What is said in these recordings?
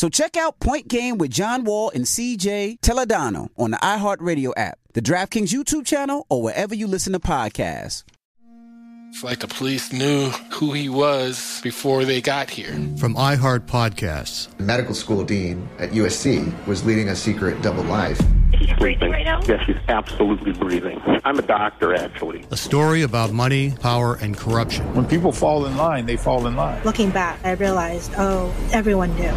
So check out Point Game with John Wall and CJ Toledano on the iHeartRadio app, the DraftKings YouTube channel, or wherever you listen to podcasts. It's like the police knew who he was before they got here. From iHeart Podcasts. Medical school dean at USC was leading a secret double life. She's breathing right now? Yes, she's absolutely breathing. I'm a doctor, actually. A story about money, power, and corruption. When people fall in line, they fall in line. Looking back, I realized, oh, everyone knew.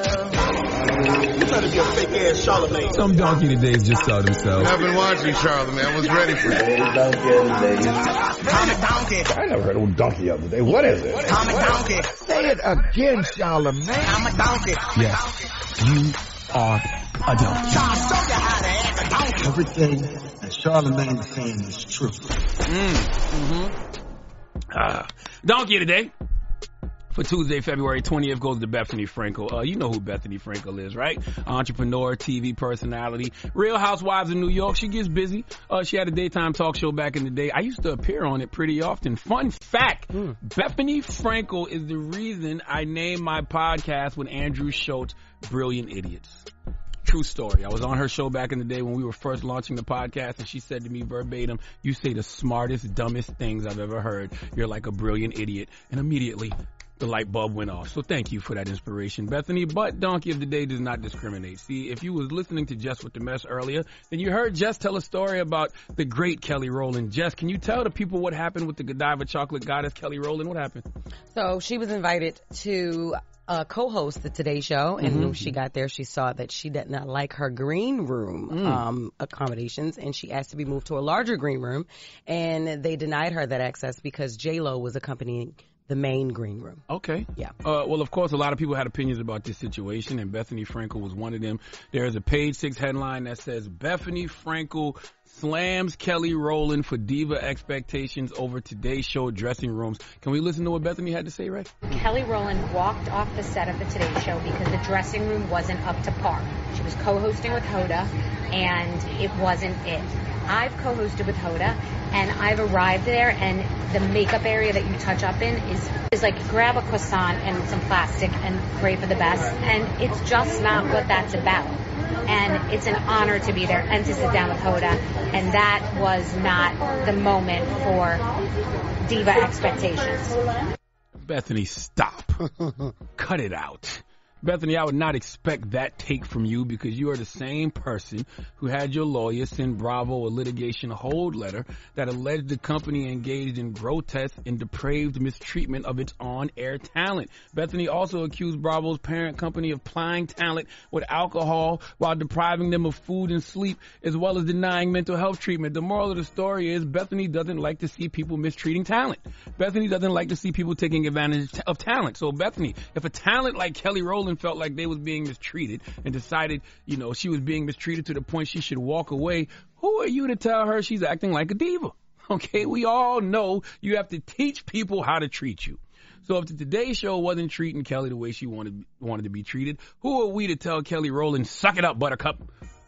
You better be a fake ass Charlemagne. Some donkey today just saw himself. I've been watching Charlemagne. I was ready for it. I'm a donkey. I never heard of donkey the other day. What is it? I'm a donkey. Say it again, Charlemagne. I'm a donkey. Yes, you are a donkey. I'll show you how to act a donkey. Everything that Charlemagne is saying is true. Mm, mm-hmm. Uh, donkey today for Tuesday, February 20th goes to Bethenny Frankel. Uh, you know who Bethenny Frankel is, right? Entrepreneur, TV personality, Real Housewives of New York. She gets busy. Uh, she had a daytime talk show back in the day. I used to appear on it pretty often. Fun fact, mm. Bethenny Frankel is the reason I named my podcast with Andrew Schulz, Brilliant Idiots. True story. I was on her show back in the day when we were first launching the podcast, and she said to me verbatim, You say the smartest, dumbest things I've ever heard. You're like a brilliant idiot. And immediately, the light bulb went off. So thank you for that inspiration, Bethenny. But Donkey of the Day does not discriminate. See, if you was listening to Jess with the mess earlier, then you heard Jess tell a story about the great Kelly Rowland. Jess, can you tell the people what happened with the Godiva chocolate goddess Kelly Rowland? What happened? So she was invited to uh, co-host the Today Show, and mm-hmm. when she got there, she saw that she did not like her green room mm. um, accommodations, and she asked to be moved to a larger green room, and they denied her that access because J Lo was accompanying the main green room. Okay. Yeah. Uh, well, of course, a lot of people had opinions about this situation, and Bethenny Frankel was one of them. There is a page six headline that says Bethenny Frankel slams Kelly Rowland for diva expectations over Today Show dressing rooms. Can we listen to what Bethenny had to say, Ray? Kelly Rowland walked off the set of the Today Show because the dressing room wasn't up to par. She was co-hosting with Hoda, and it wasn't it. I've co-hosted with Hoda, and I've arrived there, and the makeup area that you touch up in is is like grab a croissant and some plastic and pray for the best, and it's just not what that's about. And it's an honor to be there and to sit down with Hoda, and that was not the moment for diva expectations. Bethenny stop. Cut it out. Bethenny, I would not expect that take from you because you are the same person who had your lawyer send Bravo a litigation hold letter that alleged the company engaged in grotesque and depraved mistreatment of its on-air talent. Bethenny also accused Bravo's parent company of plying talent with alcohol while depriving them of food and sleep, as well as denying mental health treatment. The moral of the story is Bethenny doesn't like to see people mistreating talent. Bethenny doesn't like to see people taking advantage of talent. So Bethenny, if a talent like Kelly Rowland felt like they was being mistreated and decided, you know, she was being mistreated to the point she should walk away, who are you to tell her she's acting like a diva? Okay, we all know you have to teach people how to treat you. So if the Today Show wasn't treating Kelly the way she wanted wanted to be treated, who are we to tell Kelly Rowland, suck it up, Buttercup?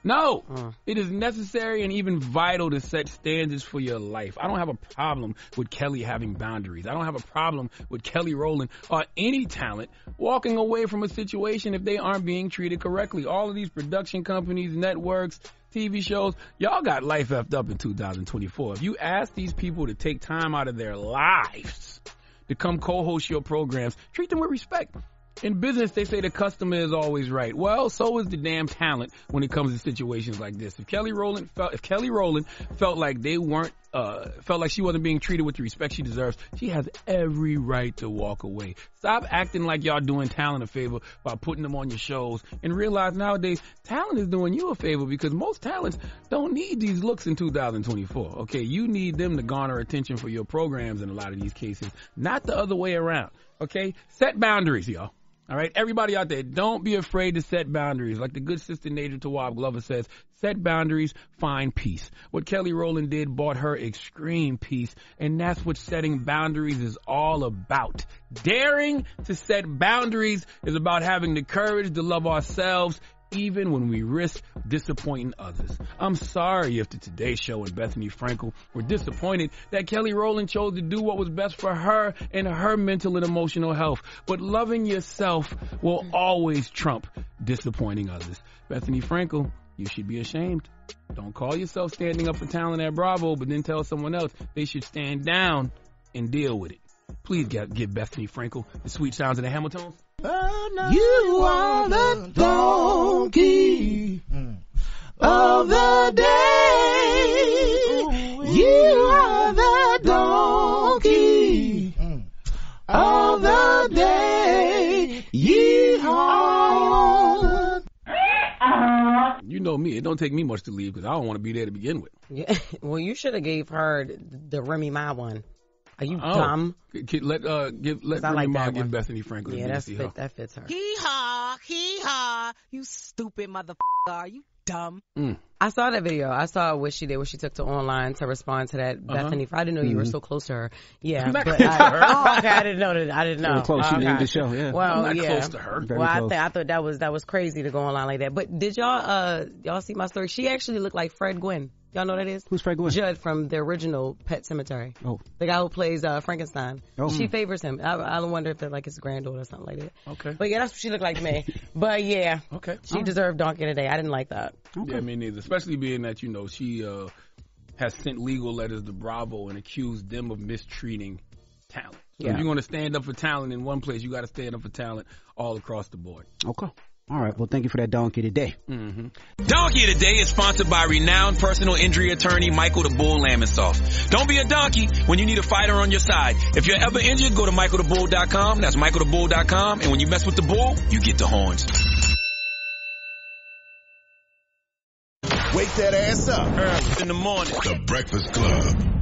No, Uh. it is necessary and even vital to set standards for your life. I don't have a problem with Kelly having boundaries. I don't have a problem with Kelly Rowland or any talent walking away from a situation if they aren't being treated correctly. All of these production companies, networks, TV shows, y'all got life effed up in 2024. If you ask these people to take time out of their lives to come co-host your programs, treat them with respect. In business, they say the customer is always right. Well, so is the damn talent when it comes to situations like this. If Kelly Rowland felt, if Kelly Rowland felt like they weren't, uh, felt like she wasn't being treated with the respect she deserves, she has every right to walk away. Stop acting like y'all doing talent a favor by putting them on your shows and realize nowadays talent is doing you a favor because most talents don't need these looks in 2024. Okay. You need them to garner attention for your programs in a lot of these cases, not the other way around. Okay. Set boundaries, y'all. All right, everybody out there, don't be afraid to set boundaries. Like the good sister Nedra Tawwab Glover says, set boundaries, find peace. What Kelly Rowland did bought her extreme peace, and that's what setting boundaries is all about. Daring to set boundaries is about having the courage to love ourselves even when we risk disappointing others. I'm sorry if the Today Show and Bethenny Frankel were disappointed that Kelly Rowland chose to do what was best for her and her mental and emotional health. But loving yourself will always trump disappointing others. Bethenny Frankel, you should be ashamed. Don't call yourself standing up for talent at Bravo, but then tell someone else they should stand down and deal with it. Please get, give Bethenny Frankel the sweet sounds of the Hamiltons. You are the donkey of the day. You are the donkey of the day. Yeehaw. You know me. It don't take me much to leave because I don't want to be there to begin with. Yeah. Well, you should have gave her the Remy Ma one. Are you Oh. dumb? K- k- Let uh give let 'Cause I Remy like Ma give. Bethenny Franklin. Yeah, the that's fit, that fits her. Hee haw, hee haw. You stupid motherfucker. Are you dumb? Mm. I saw that video. I saw what she did, what she took to online to respond to that Uh-huh. Bethenny. I didn't know you were Mhm. so close to her. Yeah, I'm not but close I, to her. oh, okay, I didn't know that. I didn't know. Very close. She Okay. named the show, yeah. Well, I'm not yeah. close to her. Very well, I, th- I thought that was that was crazy to go online like that. But did y'all uh y'all see my story? She actually looked like Fred Gwynne. Y'all know who that is? Who's Fred Gwynne? Jud from the original Pet Sematary. Oh. The guy who plays uh, Frankenstein. Oh. She favors him. I, I wonder if they're like his granddaughter or something like that. Okay. But yeah, that's what she looked like to me. But yeah. Okay. She deserved Donkey today. I didn't like that. Yeah, me neither. Especially being that you know she uh has sent legal letters to Bravo and accused them of mistreating talent. So Yeah. if you're going to stand up for talent in one place, you got to stand up for talent all across the board. Okay. All right. Well, thank you for that donkey today. Mm-hmm. Donkey today is sponsored by renowned personal injury attorney Michael the Bull Lamonsoff. Don't be a donkey when you need a fighter on your side. If you're ever injured, go to michaelthebull.com. That's michaelthebull.com. And when you mess with the bull, you get the horns. Wake that ass up. Early in the morning. The Breakfast Club.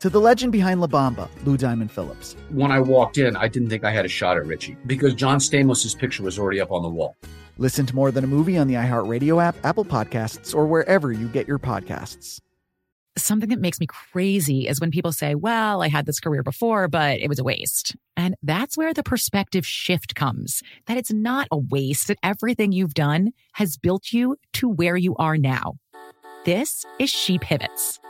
To the legend behind La Bamba, Lou Diamond Phillips. When I walked in, I didn't think I had a shot at Richie because John Stamos' picture was already up on the wall. Listen to More Than a Movie on the iHeartRadio app, Apple Podcasts, or wherever you get your podcasts. Something that makes me crazy is when people say, well, I had this career before, but it was a waste. And that's where the perspective shift comes that it's not a waste, that everything you've done has built you to where you are now. This is She Pivots,